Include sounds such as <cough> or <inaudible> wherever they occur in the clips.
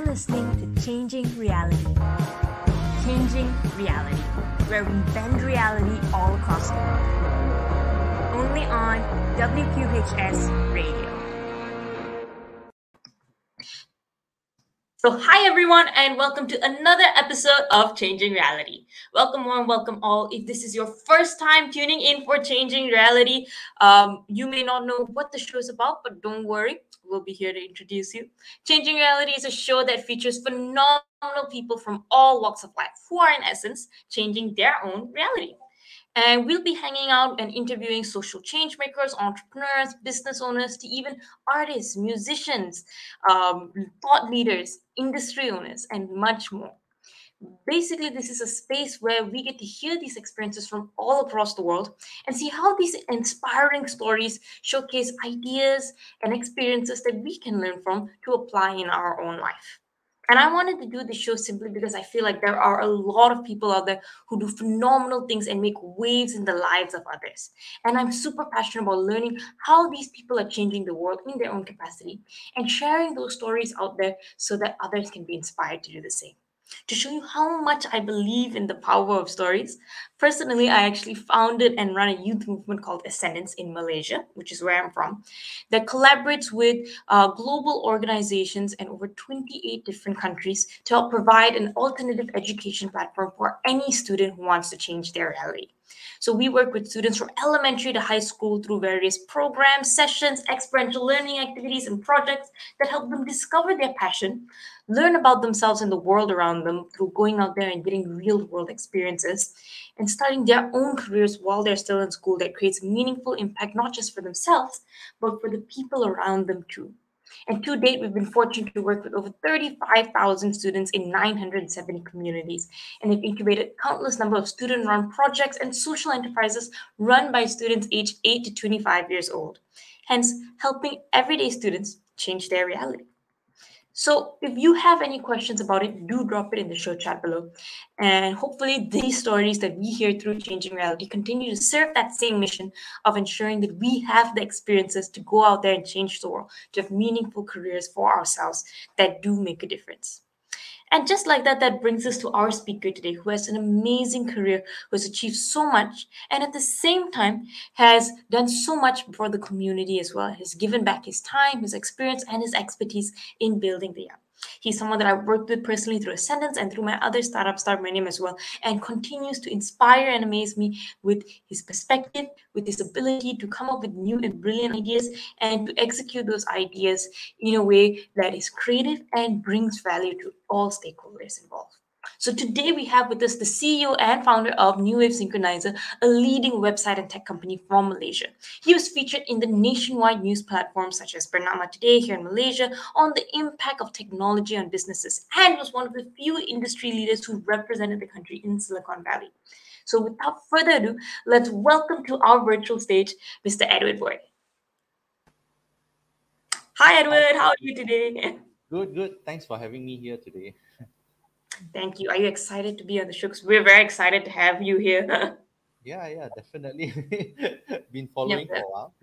You're listening to Changing Reality. Changing Reality, where we bend reality all across the world. Only on WQHS Radio. So, hi everyone, and welcome to another episode of Changing Reality. Welcome one, welcome all. If this is your first time tuning in for Changing Reality, um, you may not know what the show is about, but don't worry, we'll be here to introduce you. Changing Reality is a show that features phenomenal people from all walks of life who are, in essence, changing their own reality. And we'll be hanging out and interviewing social change makers, entrepreneurs, business owners, to even artists, musicians, um, thought leaders, industry owners, and much more. Basically, this is a space where we get to hear these experiences from all across the world and see how these inspiring stories showcase ideas and experiences that we can learn from to apply in our own life. And I wanted to do this show simply because I feel like there are a lot of people out there who do phenomenal things and make waves in the lives of others. And I'm super passionate about learning how these people are changing the world in their own capacity and sharing those stories out there so that others can be inspired to do the same to show you how much I believe in the power of stories. Personally, I actually founded and run a youth movement called Ascendance in Malaysia, which is where I'm from, that collaborates with uh, global organizations and over 28 different countries to help provide an alternative education platform for any student who wants to change their reality. So we work with students from elementary to high school through various programs, sessions, experiential learning activities, and projects that help them discover their passion, learn about themselves and the world around them through going out there and getting real world experiences, and starting their own careers while they're still in school that creates meaningful impact not just for themselves, but for the people around them too. And to date, we've been fortunate to work with over 35,000 students in 970 communities and have incubated countless number of student-run projects and social enterprises run by students aged 8 to 25 years old, hence helping everyday students change their reality. So if you have any questions about it, do drop it in the show chat below. And hopefully these stories that we hear through Changing Reality continue to serve that same mission of ensuring that we have the experiences to go out there and change the world, to have meaningful careers for ourselves that do make a difference. And just like that, that brings us to our speaker today, who has an amazing career, who has achieved so much, and at the same time has done so much for the community as well. Has given back his time, his experience, and his expertise in building the app. He's someone that I've worked with personally through Ascendance and through my other startup, Start Name as well, and continues to inspire and amaze me with his perspective, with his ability to come up with new and brilliant ideas and to execute those ideas in a way that is creative and brings value to all stakeholders involved. So today we have with us the CEO and founder of Newwave Synchronizer, a leading website and tech company from Malaysia. He was featured in the nationwide news platforms such as Bernama Today here in Malaysia on the impact of technology on businesses and was one of the few industry leaders who represented the country in Silicon Valley. So without further ado, let's welcome to our virtual stage Mr. Edward Boey. Hi Edward, how are you today? Good, good. Thanks for having me here today. Thank you. Are you excited to be on the show? We're very excited to have you here. <laughs> yeah, yeah, definitely. <laughs> Been following for a while.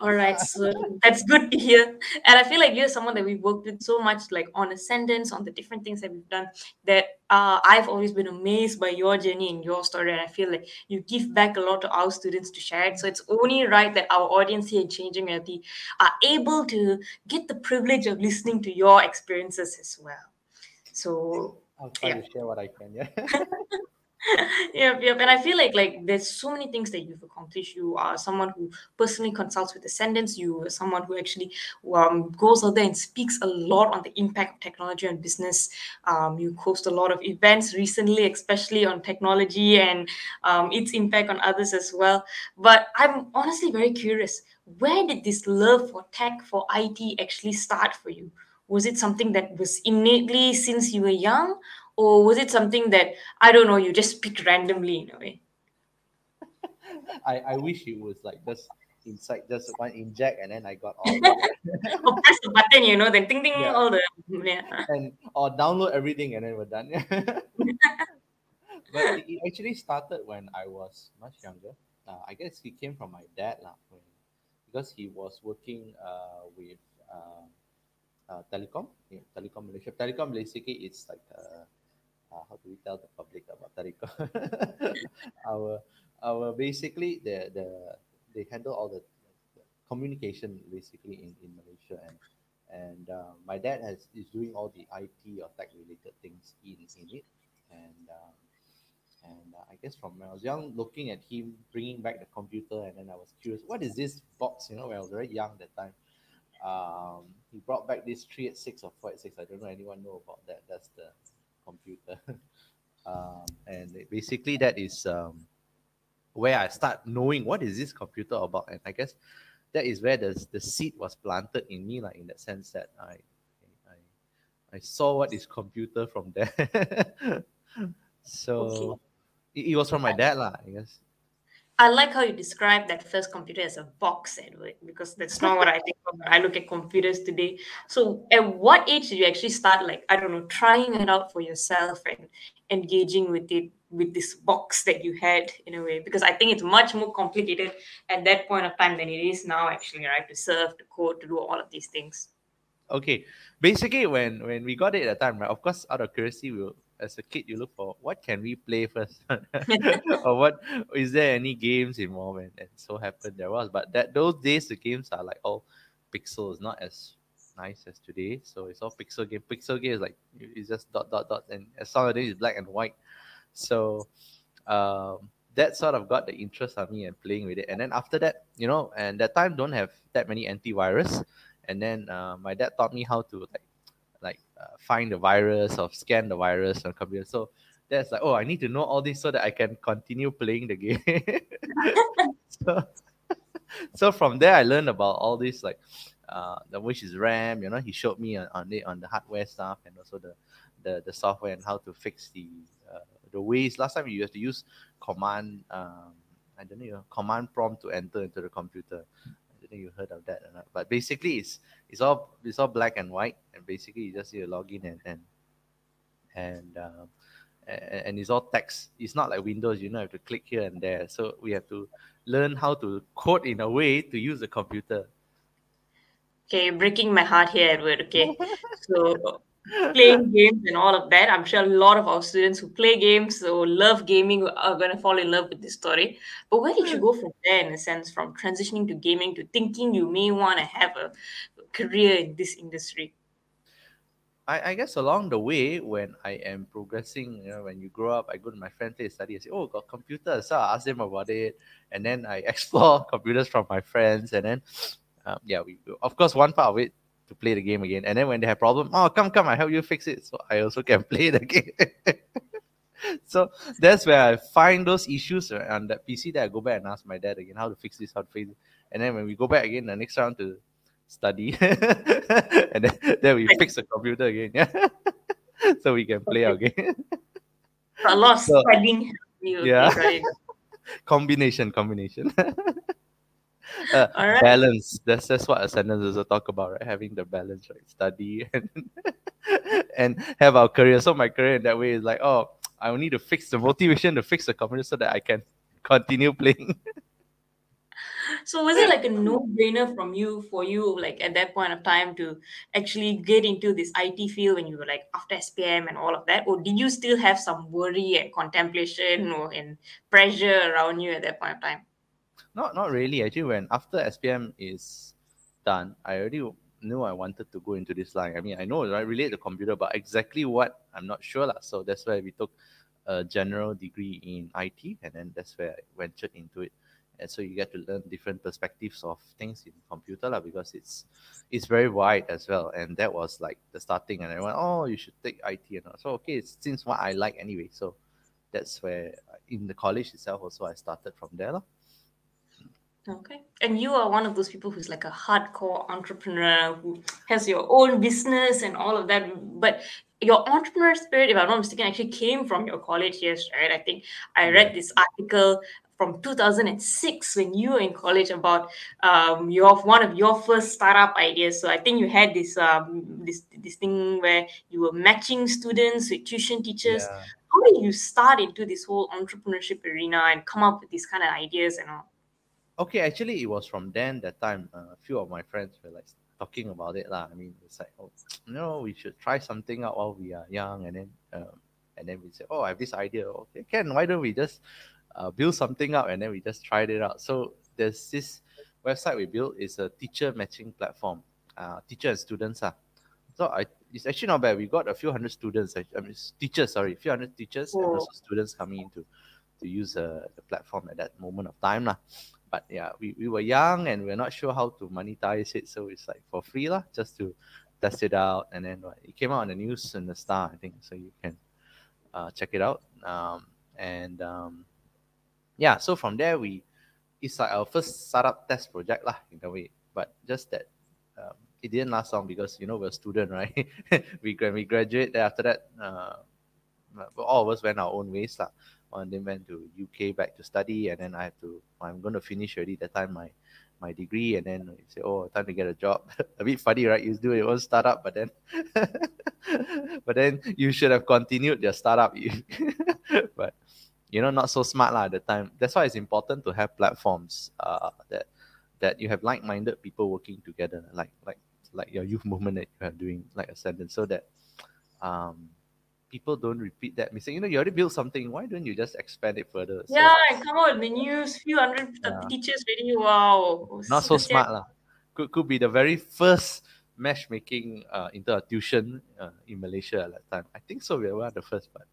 All right, so that's good to hear. And I feel like you're someone that we've worked with so much, like on Ascendance, on the different things that we've done, that uh, I've always been amazed by your journey and your story. And I feel like you give back a lot to our students to share it. So it's only right that our audience here in Changing Reality are able to get the privilege of listening to your experiences as well. So I'll try yeah. to share what I can. Yeah. <laughs> yep, yep. And I feel like like there's so many things that you've accomplished. You are someone who personally consults with Ascendance. You are someone who actually um, goes out there and speaks a lot on the impact of technology on business. Um, you host a lot of events recently, especially on technology and um, its impact on others as well. But I'm honestly very curious. Where did this love for tech, for IT, actually start for you? Was it something that was innately since you were young or was it something that i don't know you just picked randomly in a way <laughs> i i wish it was like just inside just one inject and then i got all <laughs> oh, press the button you know then ding ding yeah. all the yeah. and or download everything and then we're done <laughs> but it, actually started when i was much younger uh, i guess it came from my dad lah, because he was working uh, with uh, uh, telecom, yeah, Telekom Malaysia. Telecom basically it's like uh, uh, how do we tell the public about telecom? <laughs> our our basically the the they handle all the, the communication basically in, in Malaysia and and uh, my dad has is doing all the IT or tech related things in in it and um, and uh, I guess from when I was young, looking at him bringing back the computer, and then I was curious, what is this box? You know, when I was very young that time, um, he brought back this three eight six or four eight six. I don't know anyone know about that. That's the computer, <laughs> um, and it- basically that is um, where I start knowing what is this computer about, and I guess that is where the the seed was planted in me, like in that sense that I I I saw what is computer from there. <laughs> so it, it was from my dad, lah. I guess. I like how you describe that first computer as a box, eh, Edward, because that's not what I think when I look at computers today. So, at what age did you actually start, like, I don't know, trying it out for yourself and engaging with it, with this box that you had in a way? Because I think it's much more complicated at that point of time than it is now, actually, right? To serve, to code, to do all of these things. Okay, basically when when we got it at the time, right? Of course, out of curiosity, we will, as a kid, you look for what can we play first, <laughs> or what is there any games involved, and, and so happened there was. But that those days, the games are like all pixels, not as nice as today. So it's all pixel game. Pixel game is like it's just dot dot dot, and as nowadays it's black and white. So um, that sort of got the interest of me and playing with it. And then after that, you know, and that time don't have that many antivirus. And then uh, my dad taught me how to like like uh, find the virus or scan the virus on computer. So that's like, oh, I need to know all this so that I can continue playing the game. <laughs> so, <laughs> so from there, I learned about all this like uh, the which is RAM. You know, he showed me on, on it on the hardware stuff and also the the, the software and how to fix the uh, the ways. Last time you have to use command. Um, I don't know command prompt to enter into the computer. I don't think you heard of that or not. But basically, it's it's all it's all black and white, and basically you just need to log in and and and um, and, and it's all text. It's not like Windows. You know, you have to click here and there. So we have to learn how to code in a way to use the computer. Okay, breaking my heart here, Edward. Okay, <laughs> so playing games and all of that. I'm sure a lot of our students who play games or love gaming are going to fall in love with this story. But where did you go from there, in a sense, from transitioning to gaming to thinking you may want to have a career in this industry? I, I guess along the way when I am progressing, you know, when you grow up, I go to my friend place study. I say, "Oh, got computers." So I ask them about it, and then I <laughs> explore computers from my friends, and then, um, yeah, we of course one part of it to play the game again, and then when they have problem, oh, come, come, I help you fix it, so I also can <laughs> play the game. <laughs> so that's where I find those issues uh, on that PC. That I go back and ask my dad again how to fix this, how to fix it, and then when we go back again the next round to study <laughs> and then, then we fix the computer again yeah so we can play our game a lot of So- studying. Yeah. you got it. combination combination uh, right. balance. That's that's what Ascendance also talk about right? Having the balance right? Study and <laughs> and have our career. So my career in that way is like oh i need to fix the motivation to fix the computer so that i can continue playing. <laughs> So was it like a no-brainer from you for you, like at that point of time, to actually get into this IT field when you were like after SPM and all of that, or did you still have some worry and contemplation or and pressure around you at that point of time? Not not really. Actually, when after SPM is done, I already knew I wanted to go into this line. I mean, I know I relate to computer, but exactly what I'm not sure lah. So that's why we took a general degree in IT, and then that's where I ventured into it. And so you get to learn different perspectives of things in computer lah, because it's it's very wide as well. And that was like the starting, and I went, oh, you should take IT, and all. so okay, it seems what I like anyway. So that's where in the college itself also I started from there lah. Okay. And you are one of those people who's like a hardcore entrepreneur who has your own business and all of that. But your entrepreneur spirit, if I'm not mistaken, actually came from your college years, right? I think I read this article from 2006 when you were in college about um, your one of your first startup ideas. So I think you had this um, this this thing where you were matching students with tuition teachers. Yeah. How did you start into this whole entrepreneurship arena and come up with these kind of ideas and all? Okay, actually, it was from then that time. Uh, a few of my friends were like talking about it lah. I mean, it's like, oh, <tsk> you know, we should try something out while we are young, and then um, and then we say, oh, I have this idea. Okay, Ken, why don't we just uh, build something up and then we just tried it out. So there's this website we built is a teacher matching platform, uh, teacher and students. Uh. So I, it's actually not bad. We got a few hundred students, I mean, teachers, sorry, a few hundred teachers and also students coming in to, to use uh, the platform at that moment of time. Lah. But yeah, we, we were young and we're not sure how to monetize it. So it's like for free, lah, just to test it out. And then it came out on the news and the star, I think. So you can uh, check it out. Um, and um, yeah, so from there we it's like our first startup test project lah in a way. But just that um, it didn't last long because you know we're a student, right? <laughs> we we graduate. After that, uh, all of us went our own ways lah. One then went to UK back to study, and then I have to. I'm going to finish already that time my my degree, and then you say, "Oh, time to get a job." <laughs> a bit funny, right? You do your own startup, but then, <laughs> but then you should have continued your startup. <laughs> but you know not so smart lah at the time that's why it's important to have platforms uh, that that you have like-minded people working together like like like your youth movement that you are doing like Ascendance so that um people don't repeat that mistake you know you already built something why don't you just expand it further so, yeah come on the news few hundred yeah. teachers really wow not so smart lah could, could be the very first matchmaking uh, into a tuition uh, in Malaysia at that time. I think so. We were the first, but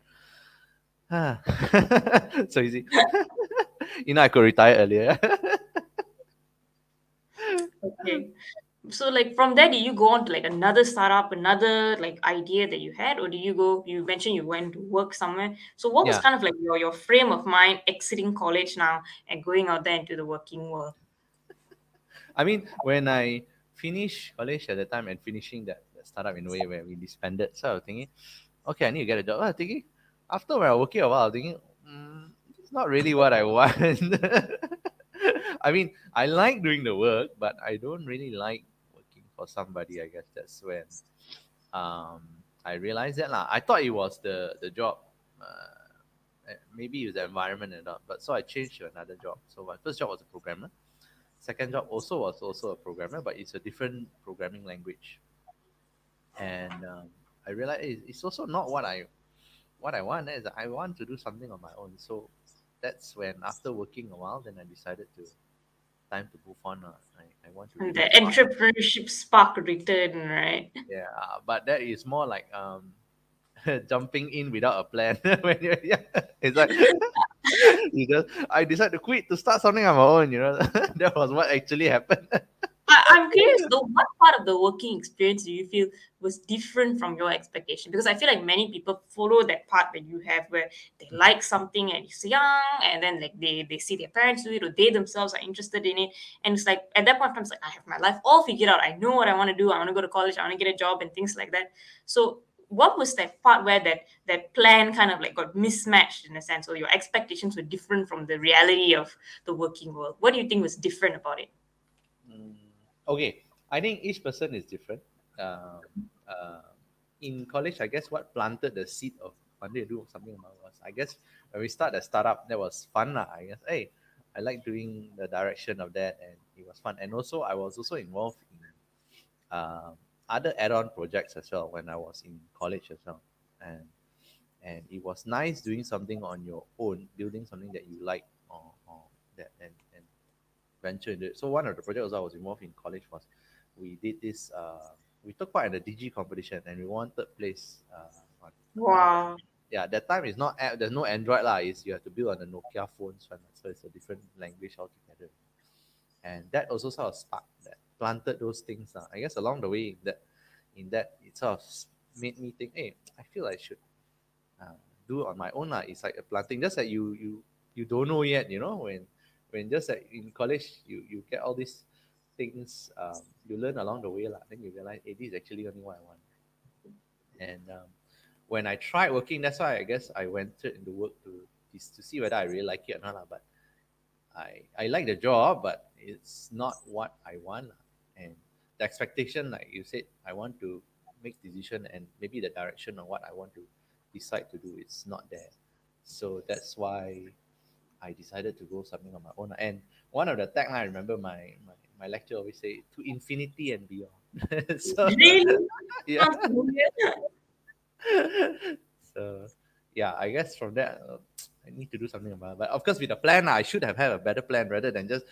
<sighs> so easy. <laughs> you know, I could retire earlier. <laughs> okay. So, like from there, did you go on to like another startup, another like idea that you had, or do you go? You mentioned you went to work somewhere. So, what was kind of like your your frame of mind exiting college now and going out there into the working world? I mean, when I finished college at the time and finishing that, that startup in a way where we disbanded, so I was thinking, okay, I need to get a job. I was thinking, after when I was working a while, I was thinking, mm, it's not really what I <laughs> want. <laughs> I mean, I like doing the work, but I don't really like somebody. I guess that's when um, I realized that lah. I thought it was the the job. Uh, eh, maybe it was the environment and all. But so I changed to another job. So my first job was a programmer. Second job also was also a programmer, but it's a different programming language. And um, I realized it's also not what I what I want is I want to do something on my own. So that's when after working a while, then I decided to time to move on. Uh, I, I want to. the entrepreneurship spark returned, right? Yeah, but that is more like um, <laughs> jumping in without a plan. <laughs> when you're, yeah, it's like <laughs> you just I decided to quit to start something on my own. You know, that was what actually happened. I, am <laughs> curious though, what part of the working experience do you feel was different from your expectation? Because I feel like many people follow that part that you have where they like something and it's young and then like they, they see their parents do it or they themselves are interested in it. And it's like at that point I'm like, I have my life all figured out. I know what I want to do. I want to go to college, I want to get a job and things like that. So what was that part where that that plan kind of like got mismatched in a sense or your expectations were different from the reality of the working world what do you think was different about it okay i think each person is different. Uh, uh, in college i guess what planted the seed of wanting to do something about was i guess when we start a startup that was fun lah, i guess hey i like doing the direction of that and it was fun. And also i was also involved in uh, other add-on projects as well when i was in college as well. And and it was nice doing something on your own building something that you like or, or that and venture into it. So one of the projects I was involved in college was we did this. Uh, we took part in the DG competition and we won third place. Uh, wow. yeah, that time is not there's no Android lah. Is you have to build on the Nokia phones, so it's a different language altogether. And that also sort of sparked that planted those things. Uh, I guess along the way that in that it sort of made me think, hey, I feel I should uh, do it on my own. Uh. It's like a planting, just like you you you don't know yet, you know, when when just like in college you you get all these things um, you learn along the way lah. then you realize hey, this is actually only what I want and um, when I tried working that's why I guess I went into work to to see whether I really like it or not but I I like the job but it's not what I want and the expectation like you said I want to make decision and maybe the direction on what I want to decide to do is not there so that's why I decided to go something on my own. And one of the tagline I remember my, my my lecture always say to infinity and beyond. <laughs> so, Really? <laughs> yeah. <laughs> So yeah, I guess from that uh, I need to do something about it. But of course, with the plan, I should have had a better plan rather than just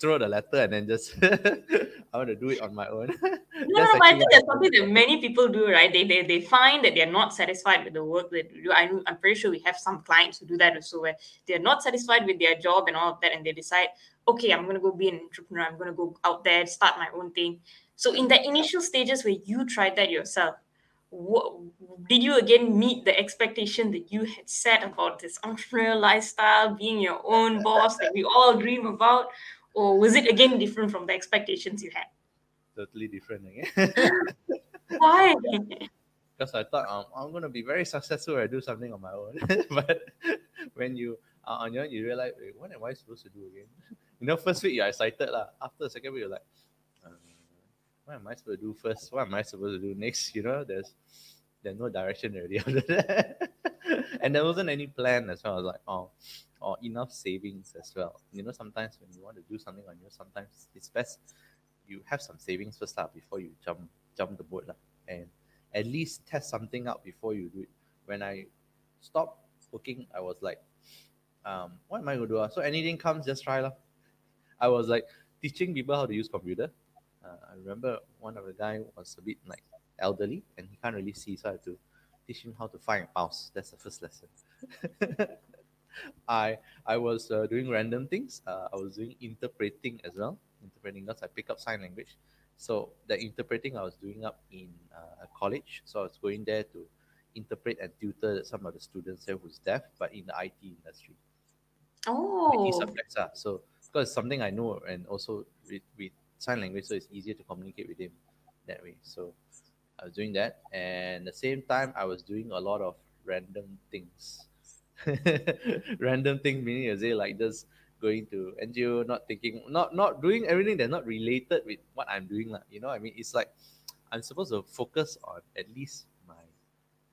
throw the letter and then just <laughs> I want to do it on my own. No, no, but I think that's something that many people do, right? They, they they find that they're not satisfied with the work that they do. I, I'm pretty sure we have some clients who do that also, where they're not satisfied with their job and all of that, and they decide, okay, I'm gonna go be an entrepreneur. I'm gonna go out there, start my own thing. So in the initial stages where you tried that yourself, what did you again meet the expectation that you had set about this entrepreneurial lifestyle, being your own boss that we all dream about, or was it again different from the expectations you had? totally different again. <laughs> Why? because I thought um, I'm going to be very successful I do something on my own. <laughs> but when you are on your own, you realize, Wait, what am I supposed to do again? <laughs> you know, first week you're excited. lah. After the second week, you're like, uh, what am I supposed to do first? What am I supposed to do next? You know, there's there's no direction already <laughs> after that. and there wasn't any plan as well. I was like, oh, or enough savings as well. You know, sometimes when you want to do something on your, sometimes it's best you have some savings first lah before you jump jump the boat lah. And at least test something out before you do it. When I stopped working, I was like, um, what am I gonna do? ah? So anything comes, just try lah. I was like teaching people how to use computer. Uh, I remember one of the guy was a bit like elderly and he can't really see, so I had to teach him how to find a mouse. That's the first lesson. <laughs> I I was uh, doing random things. Uh, I was doing interpreting as well. Interpreting because I pick up sign language. So the interpreting I was doing up in uh, a college. So I was going there to interpret and tutor some of the students there who's deaf, but in the IT industry. IT Oh, subjects. ah. So because it's something I know and also with, with sign language, so it's easier to communicate with him that way. So I was doing that, and the same time I was doing a lot of random things. <laughs> random things meaning as say like just going to NGO, not thinking, not not doing everything that's not related with what I'm doing. lah. You know, I mean, it's like I'm supposed to focus on at least my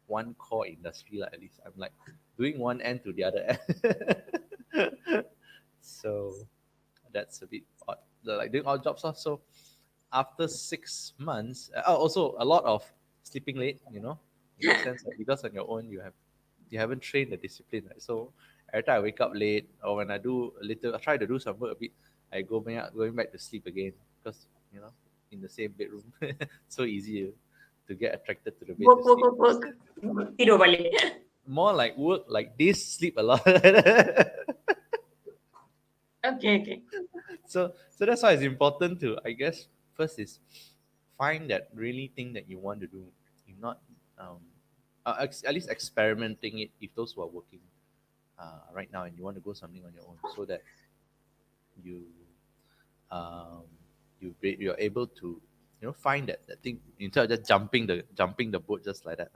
one core industry. Like at least I'm like doing one end to the other end. <laughs> so that's a bit odd. Like doing odd jobs also. After six months, uh, also a lot of sleeping late. You know, in the sense that because on your own you have you haven't trained the discipline. Right? So every time I wake up late or when I do a little, I try to do some work a bit. I go back going back to sleep again because you know in the same bedroom, <laughs> so easy to get attracted to the bed. work, work, work, work. Tidur balik. More like work like this, sleep a lot. <laughs> Okay, okay. so so that's why it's important to I guess first is find that really thing that you want to do. You not um uh, ex- at least experimenting it if those who are working uh, right now and you want to go something on your own so that you um you you're able to you know find that, that thing instead of just jumping the jumping the boat just like that.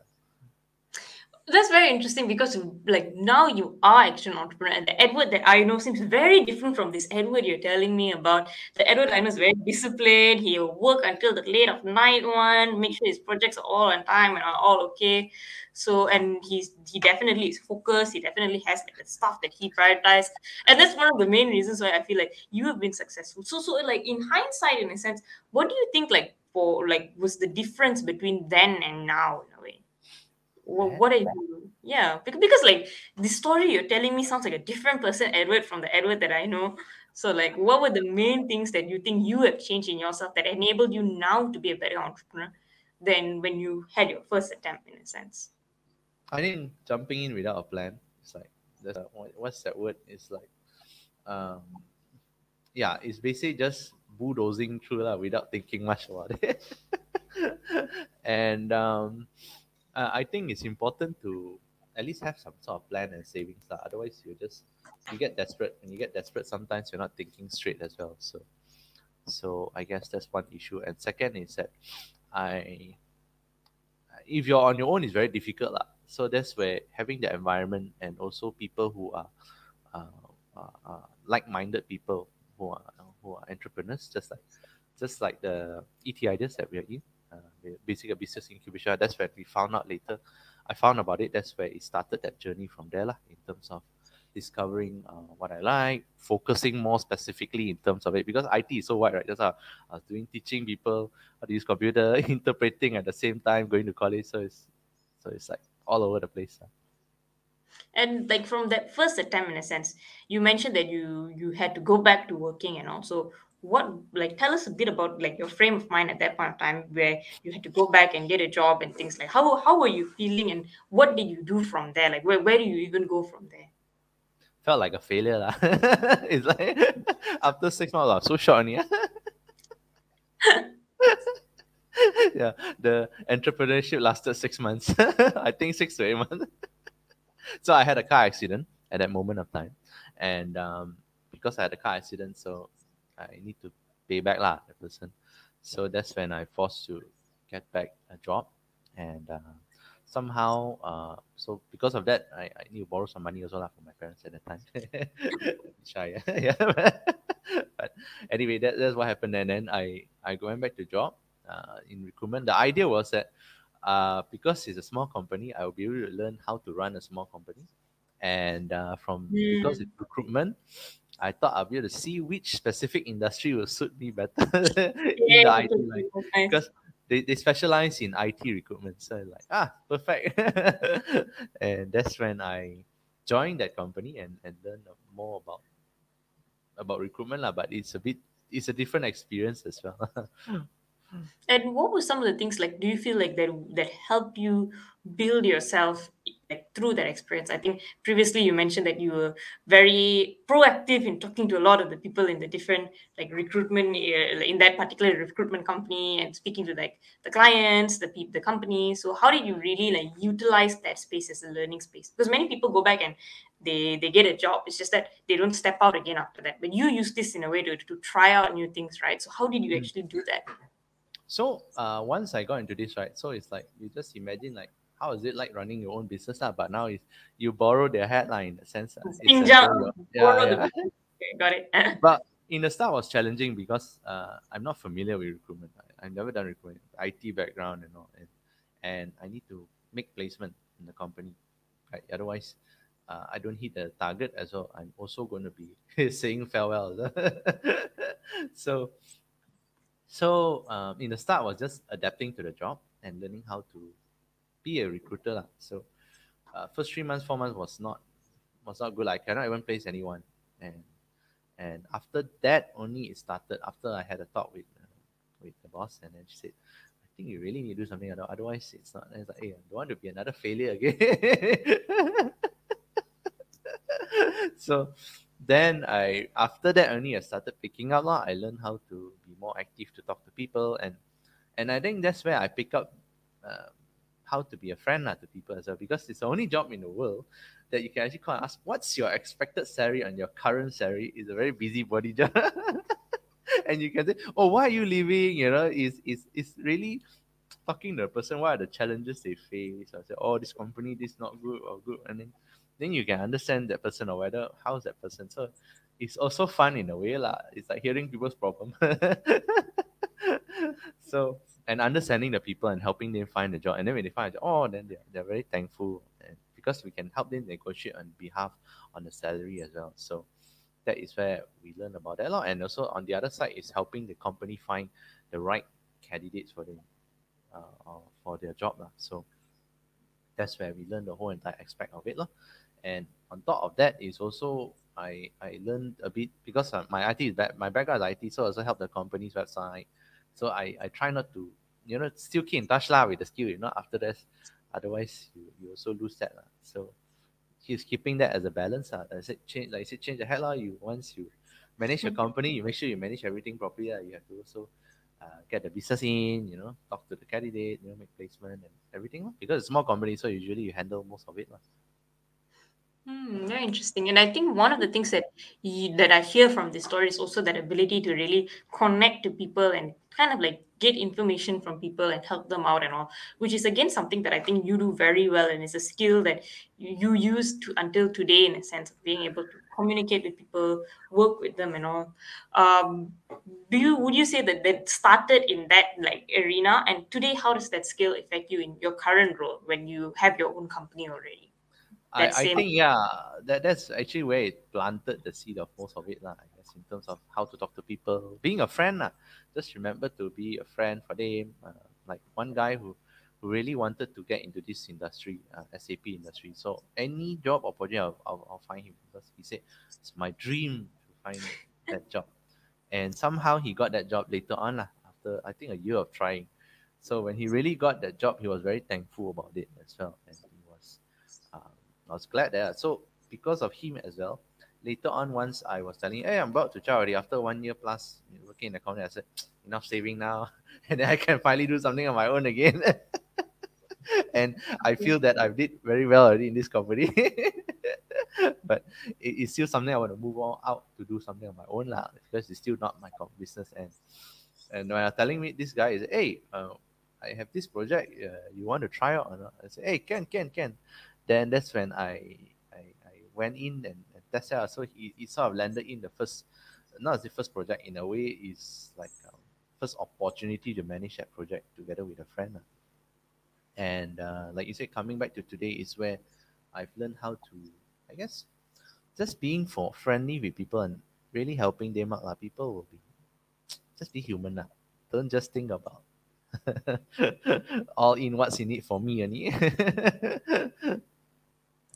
That's very interesting because like now you are actually an entrepreneur and the Edward that I know seems very different from this Edward you're telling me about. The Edward I know is very disciplined. He'll work until the late of night one, make sure his projects are all on time and are all okay. So and he's he definitely is focused. He definitely has like the stuff that he prioritized. And that's one of the main reasons why I feel like you have been successful. So so like in hindsight, in a sense, what do you think like for like was the difference between then and now in a way? Wha- what are you yeah because, like the story you're telling me sounds like a different person edward from the edward that i know so like what were the main things that you think you have changed in yourself that enabled you now to be a better entrepreneur than when you had your first attempt in a sense I think jumping in without a plan. It's like what- what's that word? It's like um yeah, it's basically just bulldozing through lah without thinking much about it. <laughs> and um uh, I think it's important to at least have some sort of plan and savings. lah. Otherwise you just you get desperate. When you get desperate sometimes you're not thinking straight as well. So so I guess that's one issue. And second is that I if you're on your own it's very difficult lah. so that's where having the environment and also people who are uh, uh, uh, like-minded people who are who are entrepreneurs just like just like the ET ideas that we are in basic business incubation that's where we found out later I found about it that's where it started that journey from there lah, in terms of discovering uh, what I like, focusing more specifically in terms of it because IT is so wide, right? Just uh, I was doing teaching people how to use computer, <laughs> interpreting at the same time, going to college. So it's so it's like all over the place. And like from that first attempt, in a sense, you mentioned that you you had to go back to working and also what like tell us a bit about like your frame of mind at that point of time where you had to go back and get a job and things like how how were you feeling and what did you do from there? Like where, where do you even go from there? Felt like a failure lah. <laughs> it's like <laughs> after six months I was so short only <laughs> yeah the entrepreneurship lasted six months. I think six to eight months. So I had a car accident at that moment of time. And um, because I had a car accident so I need to pay back lah the person. So that's when I forced to get back a job, and uh, somehow, uh, so because of that, I, I need to borrow some money also lah from my parents at that time. <laughs> Shy, <laughs> yeah. <laughs> but anyway, that, that's what happened, and then I I went back to job uh, in recruitment. The idea was that uh, because it's a small company, I will be able to learn how to run a small company. And uh, from mm. because it's recruitment, I thought I'll be able to see which specific industry will suit me better <laughs> in yeah, the IT line. Because they, they specialize in IT recruitment. So I'm like, ah, perfect. <laughs> and that's when I joined that company and, and learned more about about recruitment. Lah. But it's a bit it's a different experience as well. <laughs> and what were some of the things like do you feel like that that help you build yourself like through that experience. I think previously you mentioned that you were very proactive in talking to a lot of the people in the different like recruitment uh, in that particular recruitment company and speaking to like the clients the people the company. So how did you really like utilize that space as a learning space? Because many people go back and they they get a job. It's just that they don't step out again after that. But you use this in a way to, to try out new things right? So how did you hmm. actually do that? So uh, once I got into this, right, so it's like you just imagine like how is it like running your own business now? But now is you borrow their headline in the sense. Uh, it's yeah, yeah. Okay, got it. <laughs> but in the start was challenging because uh, I'm not familiar with recruitment. I, have never done recruitment, IT background and all, and, and I need to make placement in the company. Right? Otherwise, uh, I don't hit the target as well. I'm also going to be <laughs> saying farewell. <laughs> so, so um, in the start was just adapting to the job and learning how to be a recruiter lah. So uh, first three months, four months was not was not good. I cannot even place anyone, and and after that only it started. After I had a talk with uh, with the boss, and then she said, "I think you really need to do something. Otherwise, it's not." It's like, "Hey, I don't want to be another failure again." <laughs> so then I after that only I started picking up lah. I learned how to be more active to talk to people and and I think that's where I pick up uh, how to be a friend uh, to people as well because it's the only job in the world that you can actually call and ask what's your expected salary and your current salary? Is a very busybody <laughs> job. And you can say oh why are you leaving? You know is is is really talking to the person what are the challenges they face? I say oh this company this not good or good. And then then you can understand that person or whether how's that person. So it's also fun in a way lah. It's like hearing people's problem. <laughs> so and understanding the people and helping them find a job. And then when they find a job, oh, then they're, they're very thankful and because we can help them negotiate on behalf on the salary as well. So that is where we learn about that a lot. And also on the other side is helping the company find the right candidates for them uh, for their job. La. So that's where we learn the whole entire aspect of it. La. And on top of that is also I I learned a bit because uh, my IT is back, my background is IT, so I also help the company's website. So I, I try not to you know, still keep in touch lah with the skill, you know, after that. Otherwise you, you also lose that. lah. So he's keeping that as a balance. Uh. I said change like I said change the head lah. You once you manage your company, you make sure you manage everything properly. Uh. You have to also uh, get the business in, you know, talk to the candidate, you know, make placement and everything. Because it's small company, so usually you handle most of it. lah. Hmm, very interesting. And I think one of the things that you, that I hear from this story is also that ability to really connect to people and kind of like get information from people and help them out and all, which is again something that I think you do very well and it's a skill that you use to until today in a sense of being able to communicate with people, work with them and all. Um, do you would you say that that started in that like arena and today how does that skill affect you in your current role when you have your own company already? I, I think yeah, that that's actually where it planted the seed of most of it lah. I guess in terms of how to talk to people, being a friend lah. Just remember to be a friend for them. Uh, like one guy who, who really wanted to get into this industry, uh, SAP industry. So any job or project, I'll, I'll, I'll find him because he said it's my dream to find that job, and somehow he got that job later on lah. After I think a year of trying. So when he really got that job, he was very thankful about it as well, and I was glad that. So because of him as well, later on, once I was telling, hey, I'm about to try already after one year plus working in the company, I said, enough saving now, <laughs> and then I can finally do something on my own again. <laughs> and I feel that I did very well already in this company. <laughs> but it, it's still something I want to move on out to do something on my own lah, because it's still not my business. And and when I'm telling me this guy is, hey, uh, I have this project, uh, you want to try out or not? I say, hey, can, can, can. Then that's when I I, I went in and, tested out. So he, he sort of landed in the first, not the first project in a way, is like um, first opportunity to manage that project together with a friend. lah. And uh, like you said, coming back to today is where I've learned how to, I guess, just being for friendly with people and really helping them out. lah. People will be <tsk> just be human. lah. Don't just think about <laughs> all in what's in it for me. <laughs>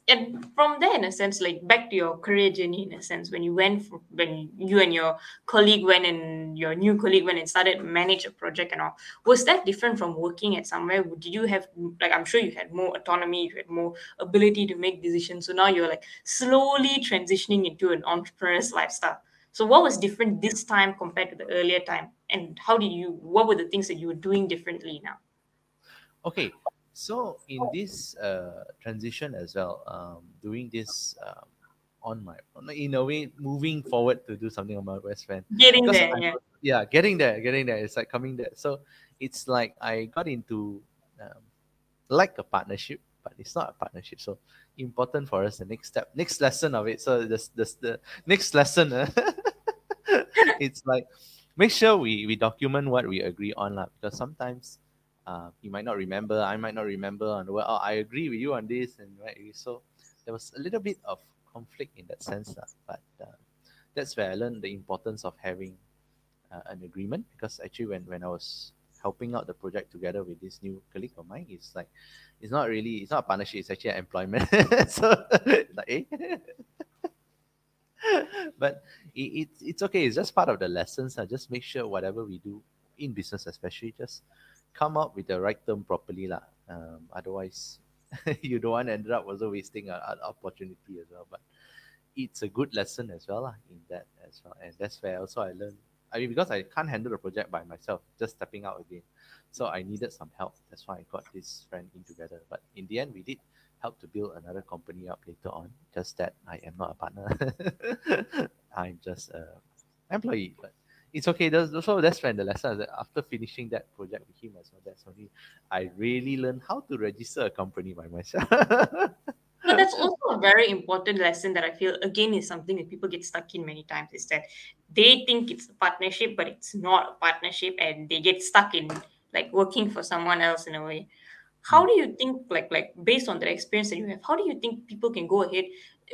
And from there in a sense like back to your career journey in a sense when you went for, when you and your colleague went and your new colleague went and started manage a project and all was that different from working at somewhere? Did you have like i'm sure you had more autonomy you had more ability to make decisions. So now you're like slowly transitioning into an entrepreneur's lifestyle. So what was different this time compared to the earlier time? And how did you what were the things that you were doing differently now? Okay, so in this uh, transition as well, um, doing this um, on my in a way moving forward to do something on my best friend. getting Because there I- yeah Yeah, getting there, getting there. It's like coming there. So it's like I got into um, like a partnership, but it's not a partnership. So important for us. The next step, next lesson of it. So the the, the next lesson. uh, <laughs> it's like make sure we we document what we agree on lah. Because sometimes uh, you might not remember. I might not remember on well. Oh, I agree with you on this, and right. So there was a little bit of conflict in that sense, lah. But uh, that's where I learned the importance of having uh, an agreement. Because actually, when when I was helping out the project together with this new colleague of mine, it's like it's not really it's not a partnership. It's actually an employment. <laughs> so <laughs> like, eh? <laughs> but it, it, it's okay. It's just part of the lessons. I just make sure whatever we do in business, especially, just come up with the right term properly, lah. Um, otherwise, <laughs> you don't want to end up also wasting an opportunity as well. But it's a good lesson as well, lah, in that as well. And that's where also I learned. I mean, because I can't handle the project by myself, just stepping out again. So I needed some help. That's why I got this friend in together. But in the end, we did help to build another company up later on. Just that I am not a partner. <laughs> I'm just a employee. But it's okay. There's also that's when the lesson that after finishing that project with him as well, that's only I really learned how to register a company by myself. But that's also a very important lesson that I feel again is something that people get stuck in many times is that they think it's a partnership, but it's not a partnership, and they get stuck in like working for someone else in a way. How do you think, like, like based on the experience that you have, how do you think people can go ahead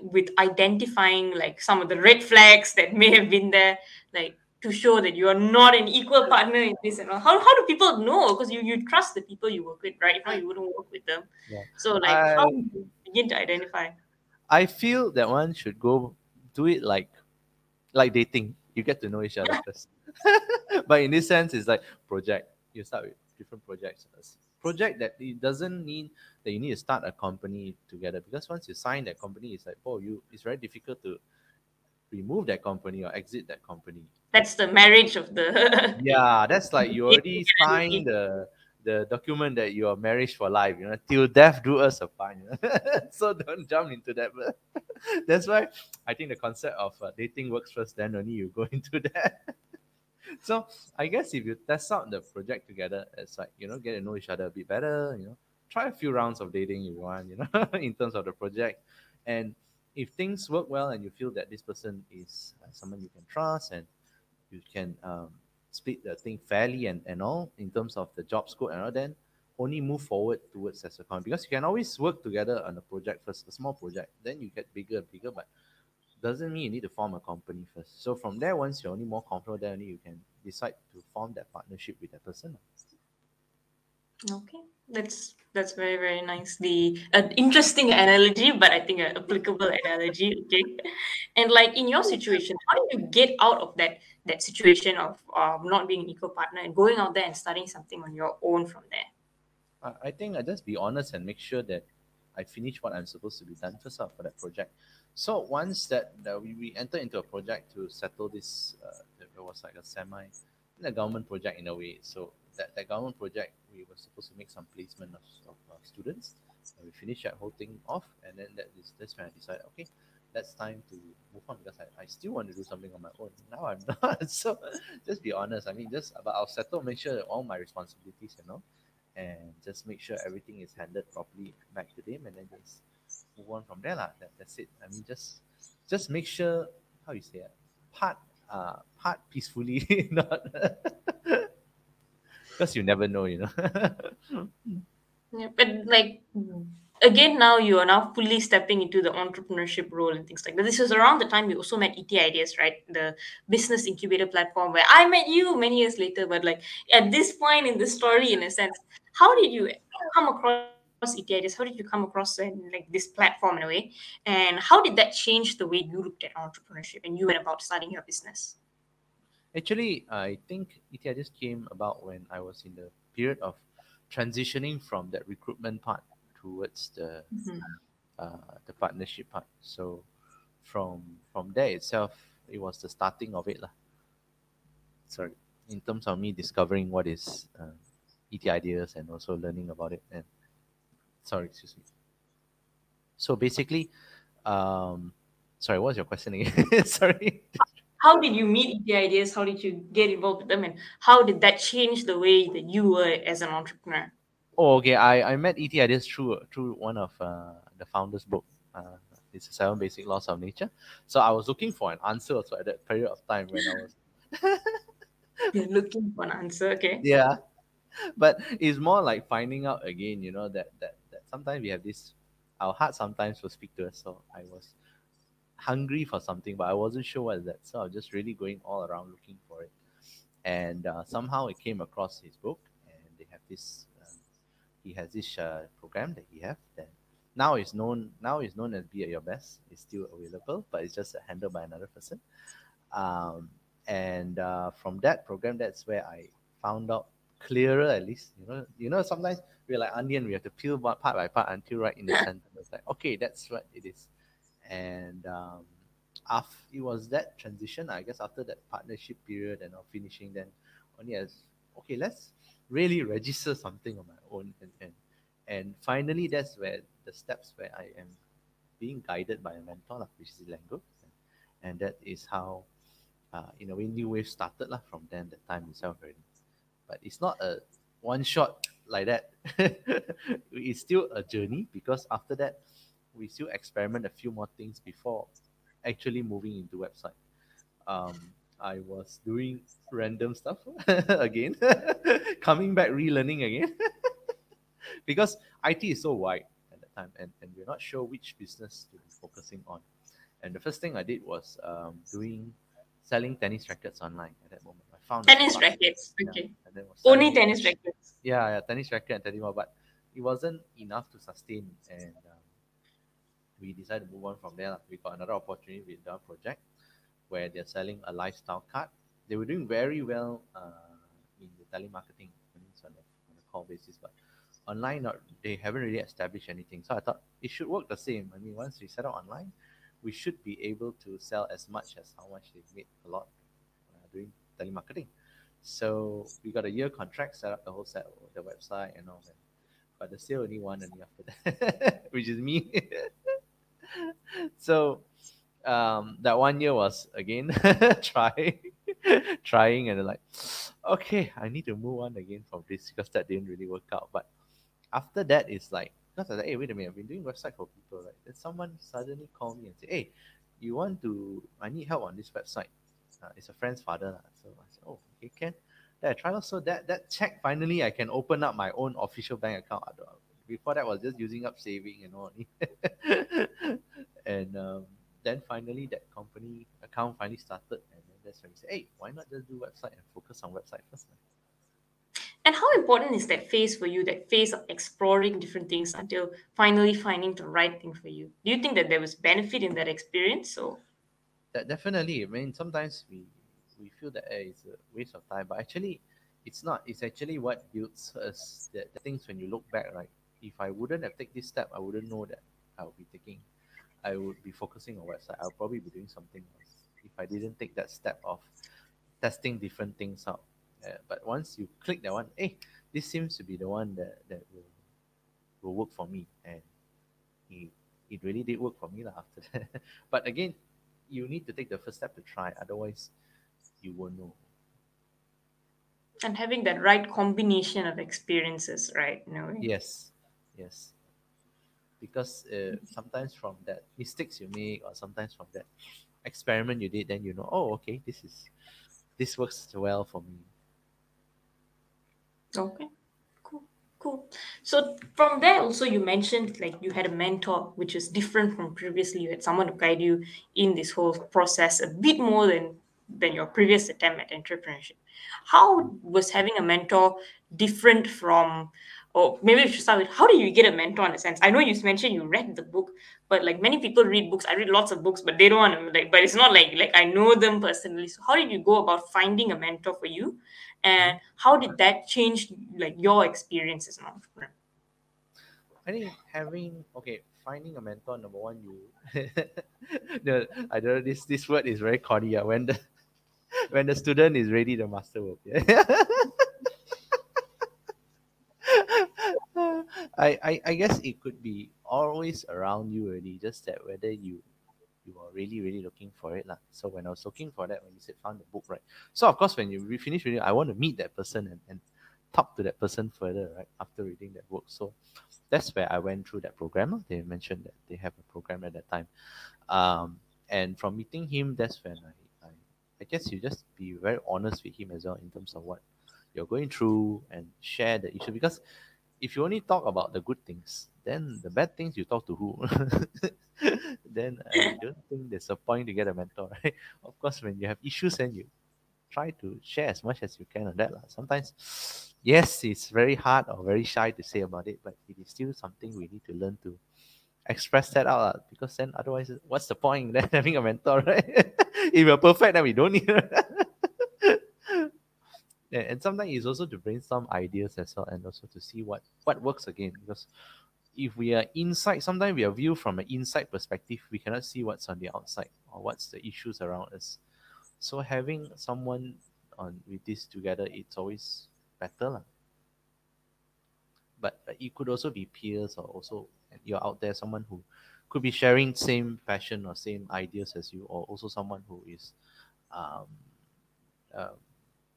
with identifying like some of the red flags that may have been there, like to show that you are not an equal partner in this and all? How, how do people know? Because you, you trust the people you work with, right? If not, you wouldn't work with them. Yeah. So, like, how I- do you begin to identify? I feel that one should go do it like like dating. You get to know each other first. <laughs> but in this sense, it's like project. You start with different projects. first. Project that it doesn't mean that you need to start a company together because once you sign that company, it's like oh you it's very difficult to remove that company or exit that company. That's the marriage of the. <laughs> Yeah, that's like you <laughs> already signed the the document that you are married for life, you know, till death do us apart. You know? <laughs> so don't jump into that. But that's why I think the concept of uh, dating works first, then only you go into that. so I guess if you test out the project together, it's like you know, get to know each other a bit better. You know, try a few rounds of dating if you want. You know, in terms of the project, and if things work well and you feel that this person is uh, someone you can trust and you can um, split the thing fairly and, and all in terms of the job scope and all, then only move forward towards as a company because you can always work together on a project first, a small project, then you get bigger and bigger, but doesn't mean you need to form a company first. So from there, once you're only more comfortable, then only you can decide to form that partnership with that person. Okay, that's that's very very nice. The uh, interesting analogy, but I think an applicable analogy. Okay, and like in your situation, how did you get out of that that situation of um, not being an equal partner and going out there and starting something on your own from there? I, think I just be honest and make sure that I finish what I'm supposed to be done first out for that project. So once that, that we, we enter into a project to settle this, uh, it was like a semi, a government project in a way. So that, that government project, we were supposed to make some placement of, of uh, students. And we finished that whole thing off, and then that is that's when I decided, okay, that's time to move on because I, I still want to do something on my own. Now I'm <laughs> not. so just be honest. I mean, just but I'll settle, make sure all my responsibilities, you know, and just make sure everything is handled properly back to them, and then just move on from there. Lah. That, that's it. I mean, just just make sure how you say it, part uh part peacefully, <laughs> not because you never know, you know. <laughs> Yeah, but like again, now you are now fully stepping into the entrepreneurship role and things like that. This was around the time you also met ET Ideas, right? The business incubator platform where I met you many years later. But like at this point in the story, in a sense, how did you come across ET Ideas? How did you come across and like this platform in a way? And how did that change the way you looked at entrepreneurship and you went about starting your business? Actually, I think ET just came about when I was in the period of transitioning from that recruitment part towards the Mhm. uh, the partnership part. So from from there itself, it was the starting of it lah. Sorry, in terms of me discovering what is uh, ET ideas and also learning about it. And sorry, excuse me. So basically, um, sorry, what's your question again? <laughs> sorry. How did you meet ET Ideas? How did you get involved with them? And how did that change the way that you were as an entrepreneur? Oh, okay. I, I met ET ideas through through one of uh, the founder's book. Uh, it's seven basic laws of nature. So I was looking for an answer also at that period of time when I was <laughs> You're looking for an answer, okay? yeah but it's more like finding out again you know that that, that sometimes we have this our heart sometimes will speak to us so i was hungry for something but i wasn't sure what that. So i was just really going all around looking for it. And uh, somehow it came across his book and they have this um, he has this uh, program that he have that now is known now is known as be at your best. It's still available but it's just handled by another person. Um, and uh, from that program that's where i found out clearer at least you know you know sometimes we're like onion we have to peel part by part until right in the <laughs> center. It's like okay that's what it is and um after it was that transition i guess after that partnership period and of finishing then only as okay let's really register something on my own and and, and finally that's where the steps where i am being guided by a mentor which is Lango. and that is how uh, in a way Newwave started lah, from then that time itself already but it's not a one shot like that. <laughs> it's still a journey because after that, we still experiment a few more things before actually moving into website. Um, I was doing random stuff <laughs> again, <laughs> coming back relearning again, <laughs> because IT is so wide at that time, and, and we're not sure which business to be focusing on. And the first thing I did was um, doing selling tennis rackets online at that moment. I found Tennis rackets, Yeah, okay. and then was Only tennis rackets. Yeah, yeah, tennis racket and tennis ball, but it wasn't enough to sustain, and we decided to move on from there. We got another opportunity with the project where they're selling a lifestyle card. They were doing very well uh, in the telemarketing, on a, on a call basis, but online, not, they haven't really established anything. So I thought it should work the same. I mean, once we set up online, we should be able to sell as much as how much they made a lot uh, doing telemarketing. So we got a year contract, set up the whole set, of the website and all that. But there's still only one only after that, which is me. <laughs> so um, that one year was again <laughs> trying, trying, and like, okay, I need to move on again from this because that didn't really work out. But after that, it's like because I was like, hey, wait a minute, I've been doing website for people, right? Then someone suddenly called me and say, hey, you want to? I need help on this website. Uh, it's a friend's father, so I said, oh, okay, can. Then I try also that that check finally I can open up my own official bank account. Before that I was just using up saving and all. <laughs> and um, then finally that company account finally started and then that's when we say, hey, why not just do website and focus on website first? And how important is that phase for you, that phase of exploring different things until finally finding the right thing for you? Do you think that there was benefit in that experience? So that definitely. I mean, sometimes we we feel that hey, it's a waste of time, but actually, it's not. It's actually what builds us. The things when you look back, right? If I wouldn't have taken this step, I wouldn't know that I would be taking. I would be focusing on website. I'll probably be doing something else if I didn't take that step of testing different things out uh, but once you click that one, hey, this seems to be the one that, that will, will work for me. And it, it really did work for me lah after that. <laughs> but again, you need to take the first step to try. Otherwise, you won't know. And having that right combination of experiences, right? No. Yes, yes. Because uh, sometimes from that mistakes you make, or sometimes from that experiment you did, then you know, oh, okay, this is this works well for me. Okay. Cool. Cool. So from there also you mentioned like you had a mentor which is different from previously. You had someone to guide you in this whole process a bit more than than your previous attempt at entrepreneurship. How was having a mentor different from or maybe we should start with how do you get a mentor in a sense? I know you mentioned you read the book, but like many people read books. I read lots of books, but they don't want to like, but it's not like like I know them personally. So how did you go about finding a mentor for you? And how did that change like your experiences now? I think having okay, finding a mentor number one, you <laughs> the I don't know this this word is very corny. Yeah, when the <laughs> when the student is ready, the master will be. <laughs> I, I I guess it could be always around you already, just that whether you you are really really looking for it lah. So when I was looking for that, when you said found the book, right? So of course, when you finish reading, I want to meet that person and, and talk to that person further, right? After reading that book, so that's where I went through that program. They mentioned that they have a program at that time, um, and from meeting him, that's when I, I I guess you just be very honest with him as well in terms of what you're going through and share the issue because if you only talk about the good things, then the bad things you talk to who? <laughs> then uh, I don't think there's a point to get a mentor, <laughs> right? Of course, when you have issues, and you try to share as much as you can on that. Sometimes, <sniffs> yes, it's very hard or very shy to say about it, but it is still something we need to learn to express that out because then otherwise, what's the point then <laughs> having a mentor, right? if you're perfect, then we don't need and sometimes it's also to brainstorm ideas as well and also to see what what works again because if we are inside, sometimes we are viewed from an inside perspective. We cannot see what's on the outside or what's the issues around us. So having someone on with this together, it's always better. But it could also be peers or also you're out there, someone who could be sharing same passion or same ideas as you, or also someone who is um, uh,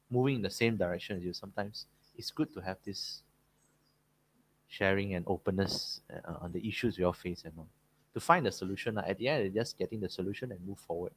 moving in the same direction as you. Sometimes it's good to have this sharing and openness uh, on the issues we all face and all. To find a solution, at the end, just getting the solution and move forward.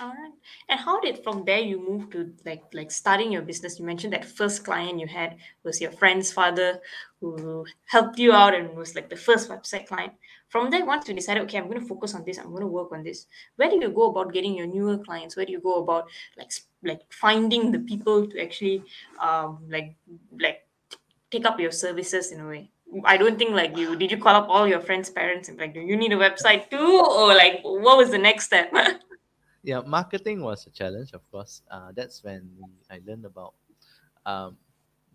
All right. And how did from there you move to like like starting your business? You mentioned that first client you had was your friend's father who helped you out and was like the first website client. From there, once you decided, okay, I'm going to focus on this, I'm going to work on this. Where do you go about getting your newer clients? Where do you go about like like finding the people to actually um like like take up your services in a way. I don't think like you did you call up all your friends' parents and like, do you need a website too? Or like what was the next step? <laughs> yeah, marketing was a challenge, of course. Uh, that's when I learned about um,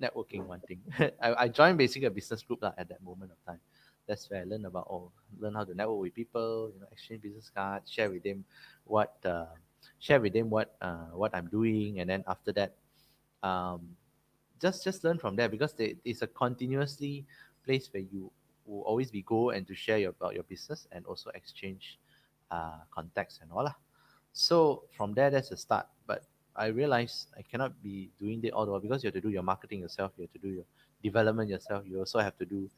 networking one thing. <laughs> I, I joined basically a business group uh, at that moment of time. That's where I learned about oh, learn how to network with people, you know, exchange business cards, share with them what uh, share with them what uh, what I'm doing, and then after that, um, just just learn from there because they, it's a continuously place where you will always be go and to share your, about your business and also exchange uh, contacts and all. Lah. So from there, that's the start. But I realized I cannot be doing it all the while because you have to do your marketing yourself, you have to do your development yourself, you also have to do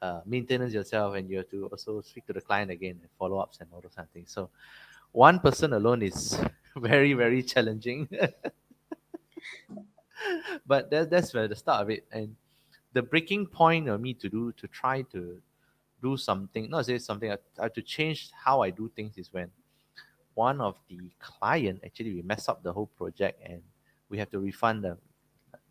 uh, maintenance yourself, and you have to also speak to the client again and follow ups and all those kind of things. So one person alone is <laughs> very, very challenging. <laughs> but that, that's where the start of it. And the breaking point of me to do to try to do something, not say something, I, I to change how I do things is when one of the client actually we mess up the whole project and we have to refund the,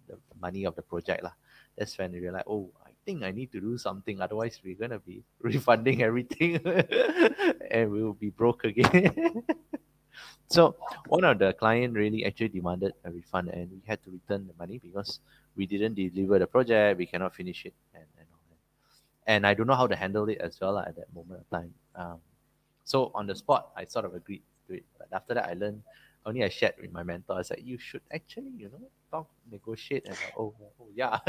the money of the project. Lah. That's when we are like, oh, think I need to do something. Otherwise, we're gonna be <laughs> refunding everything <laughs> and we'll be broke again. <laughs> so one of the client really actually demanded a refund and we had to return the money because we didn't deliver the project, we cannot finish it and, and all that. And I don't know how to handle it as well at that moment of time. Um, so on the spot, I sort of agreed to it. But after that, I learned only I shared with my mentor. I said, you should actually, you know, talk, negotiate. And like, oh, oh, yeah.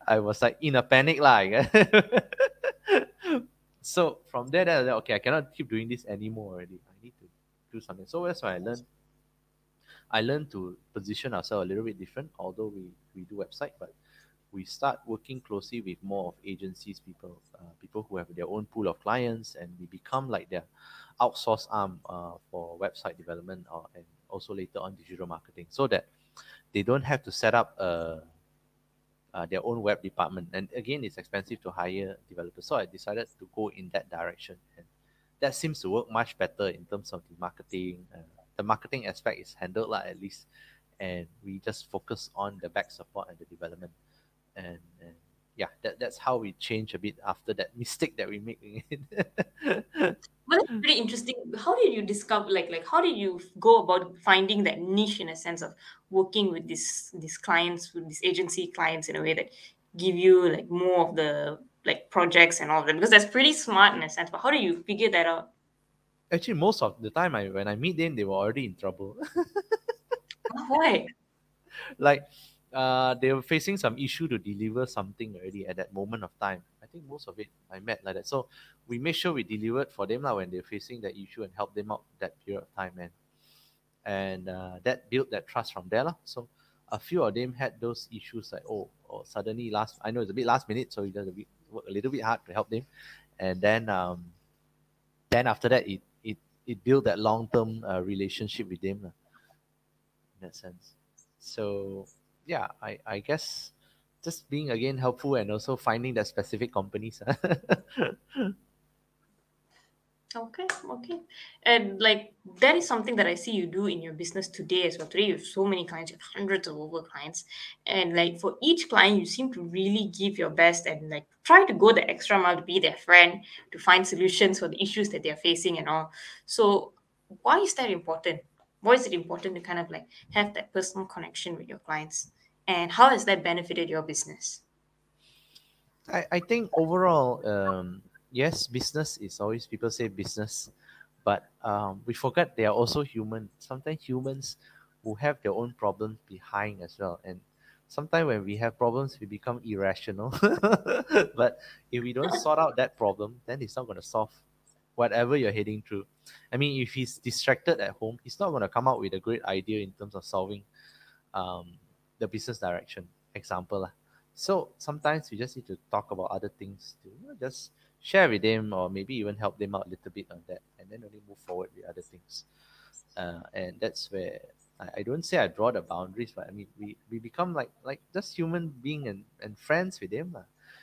<laughs> I was like in a panic, like. <laughs> so from there, I like, okay, I cannot keep doing this anymore already. I need to do something. So that's why I learned. I learned to position ourselves a little bit different, although we, we do website, but we start working closely with more of agencies people, uh, people who have their own pool of clients, and we become like their outsource arm uh, for website development or and also later on digital marketing, so that they don't have to set up a, uh, their own web department. And again, it's expensive to hire developers, so I decided to go in that direction, and that seems to work much better in terms of the marketing. Uh, the marketing aspect is handled like at least, and we just focus on the back support and the development and, and yeah, that, that's how we change a bit after that mistake that we make. <laughs> but that's pretty interesting. How did you discover like like how did you go about finding that niche in a sense of working with these these clients, with these agency clients in a way that give you like more of the like projects and all of that? Because that's pretty smart in a sense. But how do you figure that out? Actually, most of the time I when I meet them, they were already in trouble. <laughs> Why? like uh, they were facing some issue to deliver something already at that moment of time. I think most of it I met like that. So we made sure we delivered for them like, when they're facing that issue and help them out that period of time. And and uh, that built that trust from there. La. So a few of them had those issues like, oh, oh, suddenly last, I know it's a bit last minute, so a, bit, work a little bit hard to help them. And then um, then after that, it, it, it built that long-term uh, relationship with them la, in that sense. So yeah, I, I guess just being again helpful and also finding that specific companies. <laughs> okay, okay. And like that is something that I see you do in your business today as well. Today you have so many clients, you have hundreds of over clients. And like for each client, you seem to really give your best and like try to go the extra mile to be their friend, to find solutions for the issues that they're facing and all. So why is that important? Why is it important to kind of like have that personal connection with your clients? And how has that benefited your business? I, I think overall um, yes business is always people say business but um, we forget they are also human. Sometimes humans who have their own problems behind as well. And sometimes when we have problems we become irrational. <laughs> But if we don't sort out that problem then it's not going to solve whatever you're heading through. I mean, if he's distracted at home, he's not going to come out with a great idea in terms of solving um, the business direction. Example. Lah. So sometimes we just need to talk about other things to you know, just share with them or maybe even help them out a little bit on that and then only move forward with other things. Uh, and that's where I, I don't say I draw the boundaries, but I mean we, we become like like just human being and, and friends with them.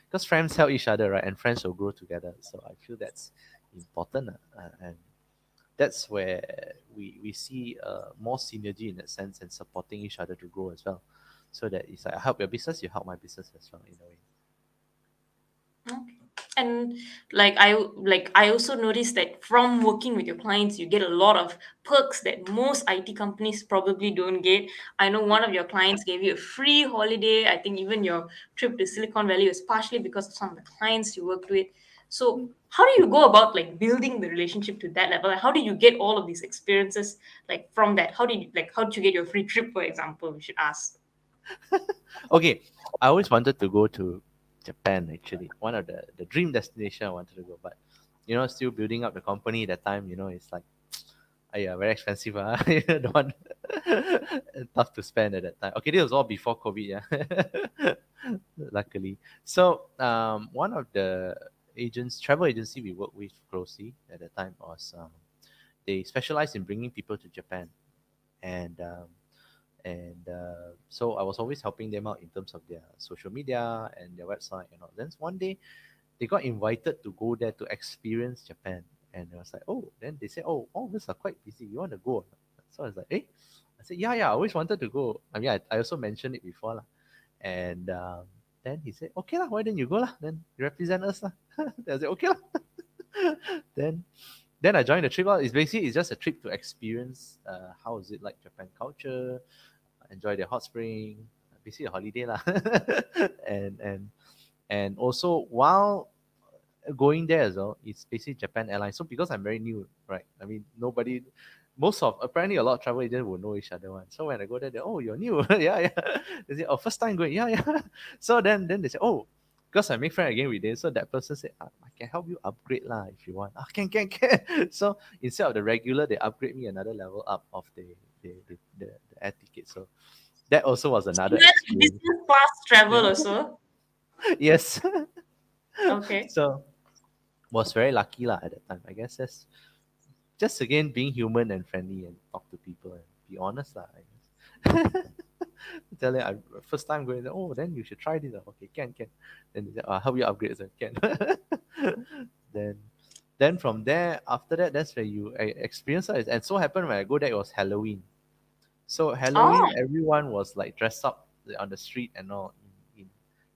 Because friends help each other, right? And friends will grow together. So I feel that's important uh, and that's where we we see uh, more synergy in that sense and supporting each other to grow as well. So that it's like I help your business you help my business as well in a way. Okay. And like i like i also noticed that from working with your clients you get a lot of perks that most it companies probably don't get. I know one of your clients gave you a free holiday. I think even your trip to silicon valley was partially because of some of the clients you worked with so how do you go about like building the relationship to that level? Like, how did you get all of these experiences like from that? How did you like how did you get your free trip, for example? We should ask. <laughs> okay. I always wanted to go to Japan actually. One of the, the dream destination I wanted to go, but you know, still building up the company at that time, you know, it's like <tsk> uh, yeah, very expensive. Uh, the one tough to spend at that time. Okay, this was all before COVID, yeah. <laughs> Luckily. So um one of the agents, travel agency we work with closely at the time was um, they specialize in bringing people to Japan, and um, and uh, so I was always helping them out in terms of their social media and their website and all. Then one day, they got invited to go there to experience Japan, and I was like, oh. Then they said, oh, all of us are quite busy. You want to go? So I was like, eh. I said, yeah, yeah. I always wanted to go. I mean, I, I also mentioned it before, lah. And um, then he said, okay lah. Why don't you go lah? Then you represent us lah. <laughs> I said, okay lah. <laughs> then then I joined the trip. It's basically it's just a trip to experience uh, how is it like Japan culture, enjoy the hot spring, basically a holiday lah. <laughs> and and and also while going there as well, it's basically Japan Airlines. So because I'm very new, right? I mean nobody most of apparently a lot of travel agents will know each other one. So when I go there, they oh you're new, <laughs> yeah, yeah. <laughs> They say, oh first time going, yeah, yeah. <laughs> So then then they say, oh, because I make friend again with them. So that person said, ah, I can help you upgrade lah if you want. Ah, can, can, can. So instead of the regular, they upgrade me another level up of the the, the, the, the air ticket. So that also was another business class travel also. yes. okay. So was very lucky lah at that time. I guess that's just again being human and friendly and talk to people and be honest lah. <laughs> Tell them I first time going there, oh then you should try this. Okay, can, can. Then they say, oh, how you upgrade? So can. <laughs> then then from there, after that, that's where you experience it. And so happened when I go there, it was Halloween. So Halloween, oh. everyone was like dressed up on the street and all in, in,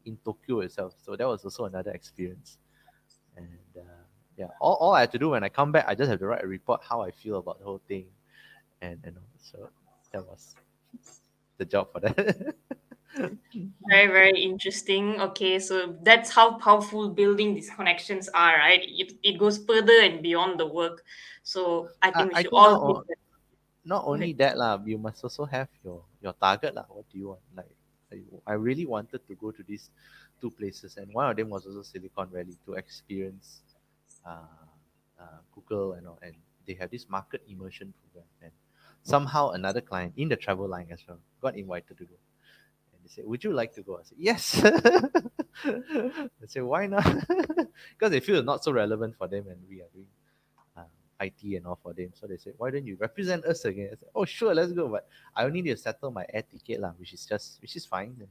in Tokyo itself. So that was also another experience. And uh, yeah, all, all I had to do when I come back, I just have to write a report how I feel about the whole thing. And, and so that was the job for that. <laughs> very very interesting okay so that's how powerful building these connections are right it, it goes further and beyond the work so i think we should all not, not only that lah, you must also have your your target lah. what do you want like I, I really wanted to go to these two places and one of them was also silicon valley to experience google and all and they have this market immersion program and somehow another client in the travel line as well got invited to go. And they said, Would you like to go? I said, Yes. <laughs> I said, Why not? <laughs> because they feel not so relevant for them and we are doing um, IT and all for them. So they said, Why don't you represent us again? I said, Oh, sure, let's go. But I only need to settle my air ticket, lah, which is just, which is fine. And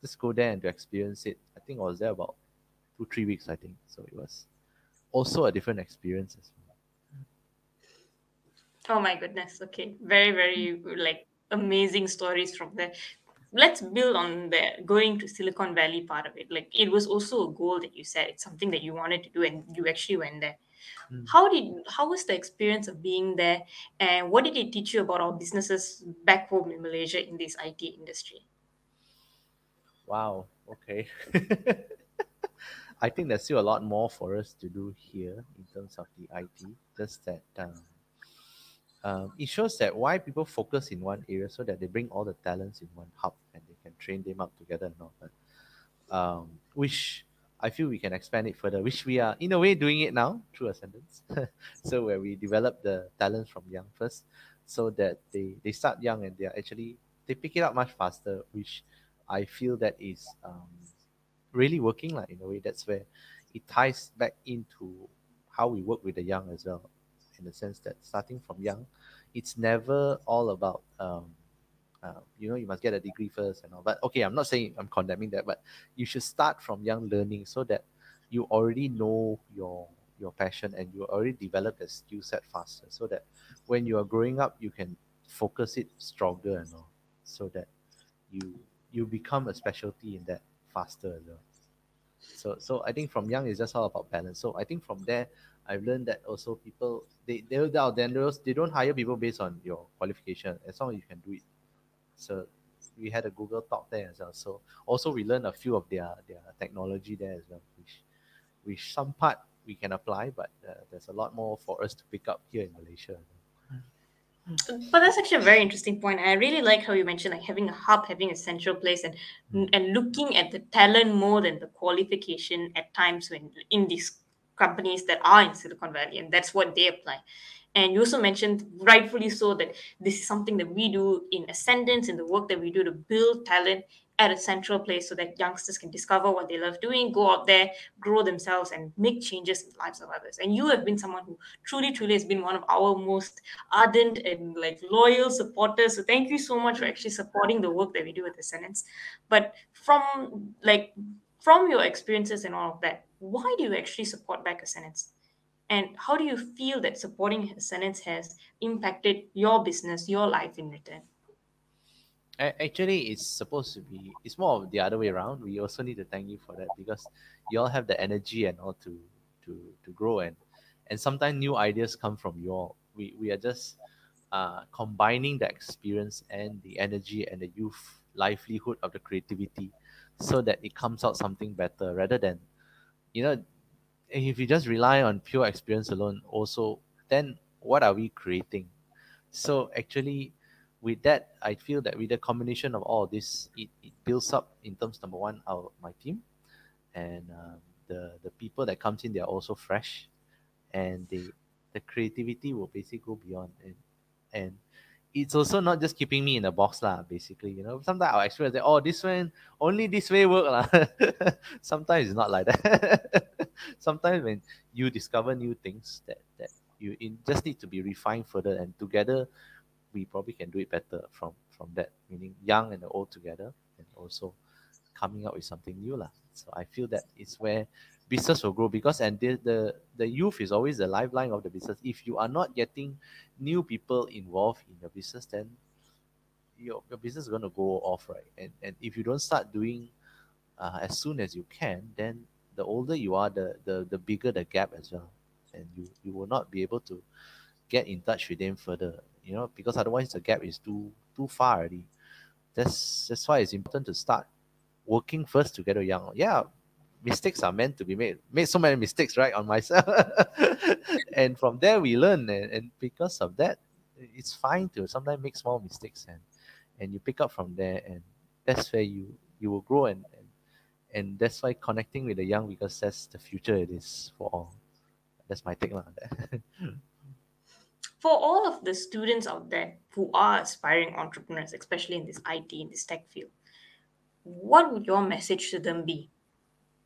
just go there and to experience it. I think I was there about two, three weeks, I think. So it was also a different experience as well. Oh my goodness. Okay. Very, very like amazing stories from there. Let's build on the going to Silicon Valley part of it. Like it was also a goal that you said it's something that you wanted to do and you actually went there. Mm. How did how was the experience of being there and what did it teach you about our businesses back home in Malaysia in this IT industry? Wow. Okay. <laughs> I think there's still a lot more for us to do here in terms of the IT. Just that um, um, it shows that why people focus in one area so that they bring all the talents in one hub and they can train them up together and all that. Um, which I feel we can expand it further, which we are in a way doing it now through Ascendance. <laughs> so where we develop the talents from young first, so that they they start young and they are actually they pick it up much faster, which I feel that is um, really working like in a way. That's where it ties back into how we work with the young as well in the sense that starting from young, it's never all about um, uh, you know you must get a degree first and all. But okay, I'm not saying I'm condemning that, but you should start from young learning so that you already know your your passion and you already develop the skill set faster, so that when you are growing up, you can focus it stronger and all, so that you you become a specialty in that faster as well. So so I think from young it's just all about balance. So I think from there I've learned that also people they they are vendors they don't hire people based on your qualification as long as you can do it. So we had a Google talk there as well. So also we learned a few of their their technology there as well, which which some part we can apply, but uh, there's a lot more for us to pick up here in Malaysia. But that's actually a very interesting point. I really like how you mentioned like having a hub, having a central place, and mm. and looking at the talent more than the qualification at times when in these companies that are in Silicon Valley, and that's what they apply. And you also mentioned, rightfully so, that this is something that we do in Ascendance, in the work that we do to build talent at a central place so that youngsters can discover what they love doing, go out there, grow themselves, and make changes in the lives of others. And you have been someone who truly, truly has been one of our most ardent and like loyal supporters. So thank you so much for actually supporting the work that we do at Ascendance. But from like from your experiences and all of that, why do you actually support back Ascendance? And how do you feel that supporting Ascendance has impacted your business, your life in return? Actually it's supposed to be it's more of the other way around. We also need to thank you for that because you all have the energy and all to to to grow and and sometimes new ideas come from you all. We we are just uh, combining the experience and the energy and the youth livelihood of the creativity so that it comes out something better rather than you know if you just rely on pure experience alone also then what are we creating? So actually with that, I feel that with the combination of all of this, it, it builds up in terms number one, our my team, and um, the the people that comes in, they are also fresh, and they the creativity will basically go beyond and and it's also not just keeping me in a box lah. Basically, you know, sometimes I'll experience that oh this one only this way work lah. <laughs> sometimes it's not like that. <laughs> sometimes when you discover new things that that you in, just need to be refined further and together we probably can do it better from from that meaning young and old together and also coming up with something new lah. so i feel that is where business will grow because and the, the the youth is always the lifeline of the business. If you are not getting new people involved in your business then your, your business is going to go off right? And and if you don't start doing uh, as soon as you can then the older you are the the, the bigger the gap as well. And you you will not be able to get in touch with them further you know, because otherwise the gap is too too far already. That's that's why it's important to start working first together young. Yeah, mistakes are meant to be made. Made so many mistakes, right, on myself. <laughs> and from there we learn and, and because of that, it's fine to sometimes make small mistakes and and you pick up from there and that's where you you will grow and and, and that's why connecting with the young because that's the future it is for all. That's my take on that <laughs> for all of the students out there who are aspiring entrepreneurs, especially in this IT, in this tech field, what would your message to them be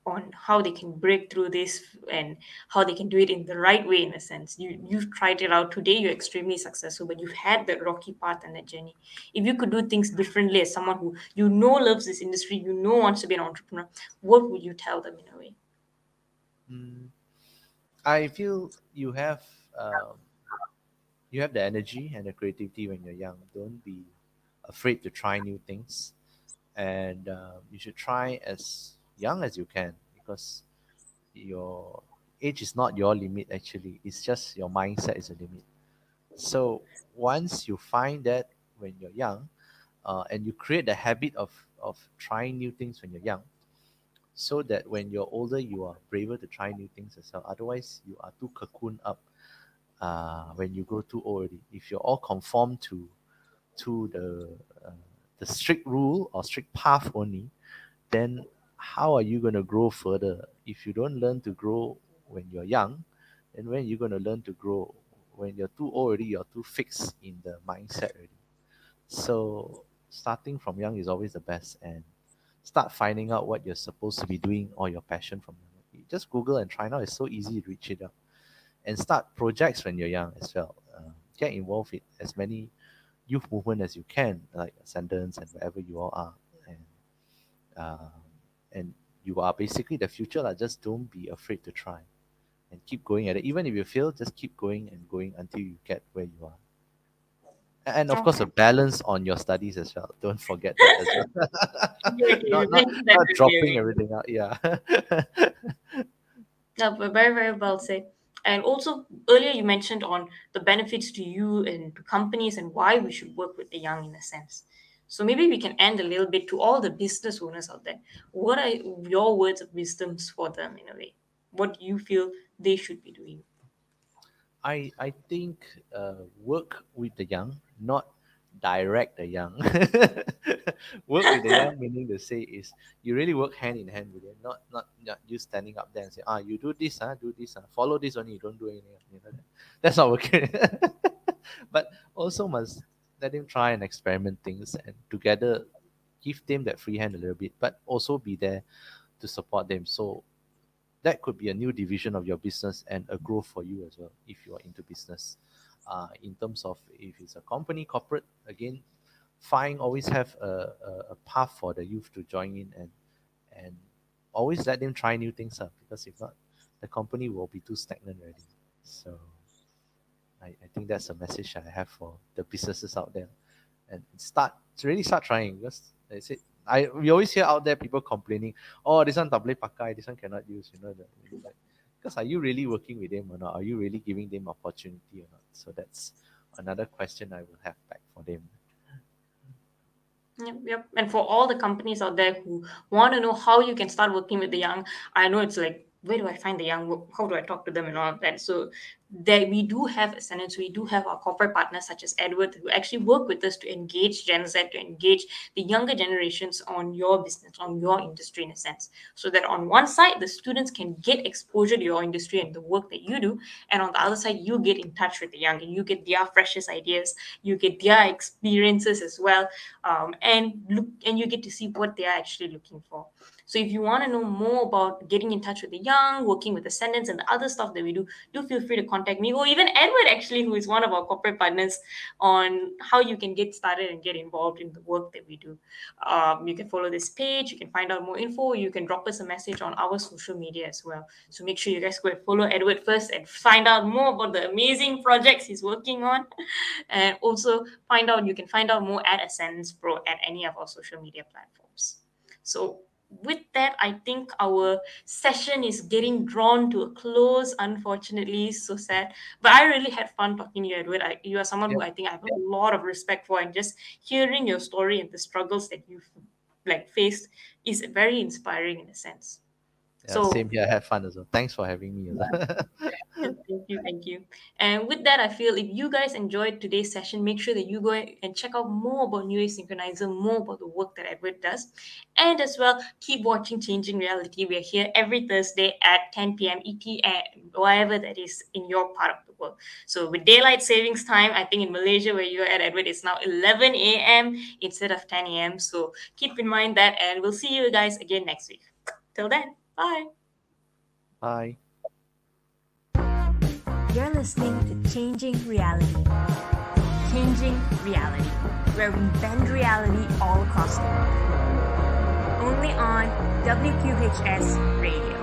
on how they can break through this and how they can do it in the right way in a sense? You you've tried it out today you're extremely successful but you've had that rocky path and that journey. If you could do things differently as someone who you know loves this industry you know wants to be an entrepreneur what would you tell them in a way? Mm, i feel you have um, you have the energy and the creativity when you're young. Don't be afraid to try new things, and uh, you should try as young as you can because your age is not your limit. Actually, it's just your mindset is a limit. So once you find that when you're young, uh, and you create the habit of of trying new things when you're young, so that when you're older, you are braver to try new things as well. Otherwise, you are too cocoon up uh, when you grow too old. If you're all conform to to the uh, the strict rule or strict path only, then how are you going to grow further? If you don't learn to grow when you're young, then when you're going to learn to grow when you're too old already, you're too fixed in the mindset already. So starting from young is always the best and start finding out what you're supposed to be doing or your passion from just Google and try now. It's so easy to reach it out and start projects when you're young as well. Uh, get involved in as many youth movement as you can, like Ascendance and wherever you all are, and uh, and you are basically the future. Like, just don't be afraid to try, and keep going at it. Even if you fail, just keep going and going until you get where you are. And of course, a balance on your studies as well. <laughs> Don't forget that as well. <laughs> not, not, not dropping everything out. Yeah. <laughs> no, but very, very well said. And also, earlier you mentioned on the benefits to you and to companies and why we should work with the young in a sense. So maybe we can end a little bit to all the business owners out there. What are your words of wisdoms for them in a way? What do you feel they should be doing? I I think uh, work with the young, not direct the young. <laughs> work with the young meaning to say is you really work hand in hand with them, not not, not you standing up there and say, ah, you do this, huh? do this, huh? follow this only, you don't do anything. You know, <laughs> that's not working. <laughs> but also must let him try and experiment things and together give them that free hand a little bit, but also be there to support them. So that could be a new division of your business and a growth for you as well if you are into business. Uh, in terms of if it's a company, corporate, again, fine, always have a, a, a path for the youth to join in and and always let them try new things up because if not, the company will be too stagnant already. So I, I think that's a message I have for the businesses out there. And start really start trying because I said I we always hear out there people complaining, oh this one double pakai, this one cannot use, you know the like, because are you really working with them or not? Are you really giving them opportunity or not? So that's another question I will have back for them. Yep, yep. And for all the companies out there who want to know how you can start working with the young, I know it's like where do I find the young? How do I talk to them and all of that? So there we do have Ascendance, we do have our corporate partners such as Edward who actually work with us to engage Gen Z, to engage the younger generations on your business, on your industry in a sense. So that on one side, the students can get exposure to your industry and the work that you do. And on the other side, you get in touch with the young and you get their freshest ideas, you get their experiences as well. Um, and look and you get to see what they are actually looking for. So if you want to know more about getting in touch with the young, working with Ascendance and the other stuff that we do, do feel free to contact me or even Edward actually, who is one of our corporate partners on how you can get started and get involved in the work that we do. Um, you can follow this page, you can find out more info, you can drop us a message on our social media as well. So make sure you guys go and follow Edward first and find out more about the amazing projects he's working on. <laughs> And also find out, you can find out more at Ascendance Pro at any of our social media platforms. So with that, I think our session is getting drawn to a close, unfortunately. So sad. But I really had fun talking to you, Edward. I, you are someone who I think I have a lot of respect for, and just hearing your story and the struggles that you've like faced is very inspiring in a sense. Yeah, so same here. I had fun as well. Thanks for having me. <laughs> thank you, thank you. And with that, I feel if you guys enjoyed today's session, make sure that you go and check out more about Newwave Synchronizer, more about the work that Edward does, and as well keep watching Changing Reality. We are here every Thursday at 10 p.m. ET and wherever that is in your part of the world. So with daylight savings time, I think in Malaysia where you are at Edward, it's now 11 a.m. instead of 10 a.m. So keep in mind that, and we'll see you guys again next week. Till then. Bye. Bye. You're listening to Changing Reality. Changing Reality, where we bend reality all across the world. Only on WQHS Radio.